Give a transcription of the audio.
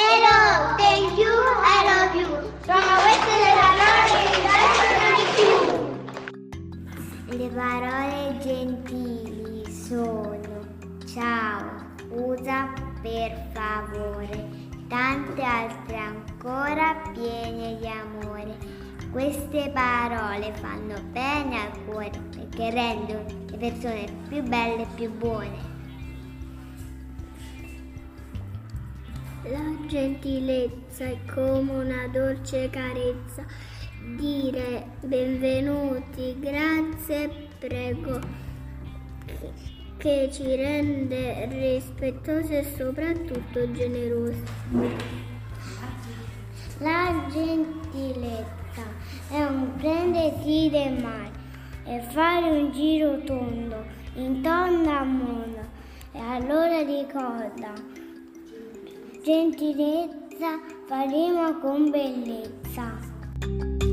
Hello, thank you, I love you. Sono queste le parole di più. Le parole gentili sono ciao, usa per favore, tante altre ancora piene di amore. Queste parole fanno bene al cuore perché rendono le persone più belle e più buone. La gentilezza è come una dolce carezza. Dire benvenuti, grazie, prego, che ci rende rispettose e soprattutto generose. La gentilezza è un prendersi del mare e fare un giro tondo intorno al mondo. E allora ricorda, gentilezza faremo con bellezza.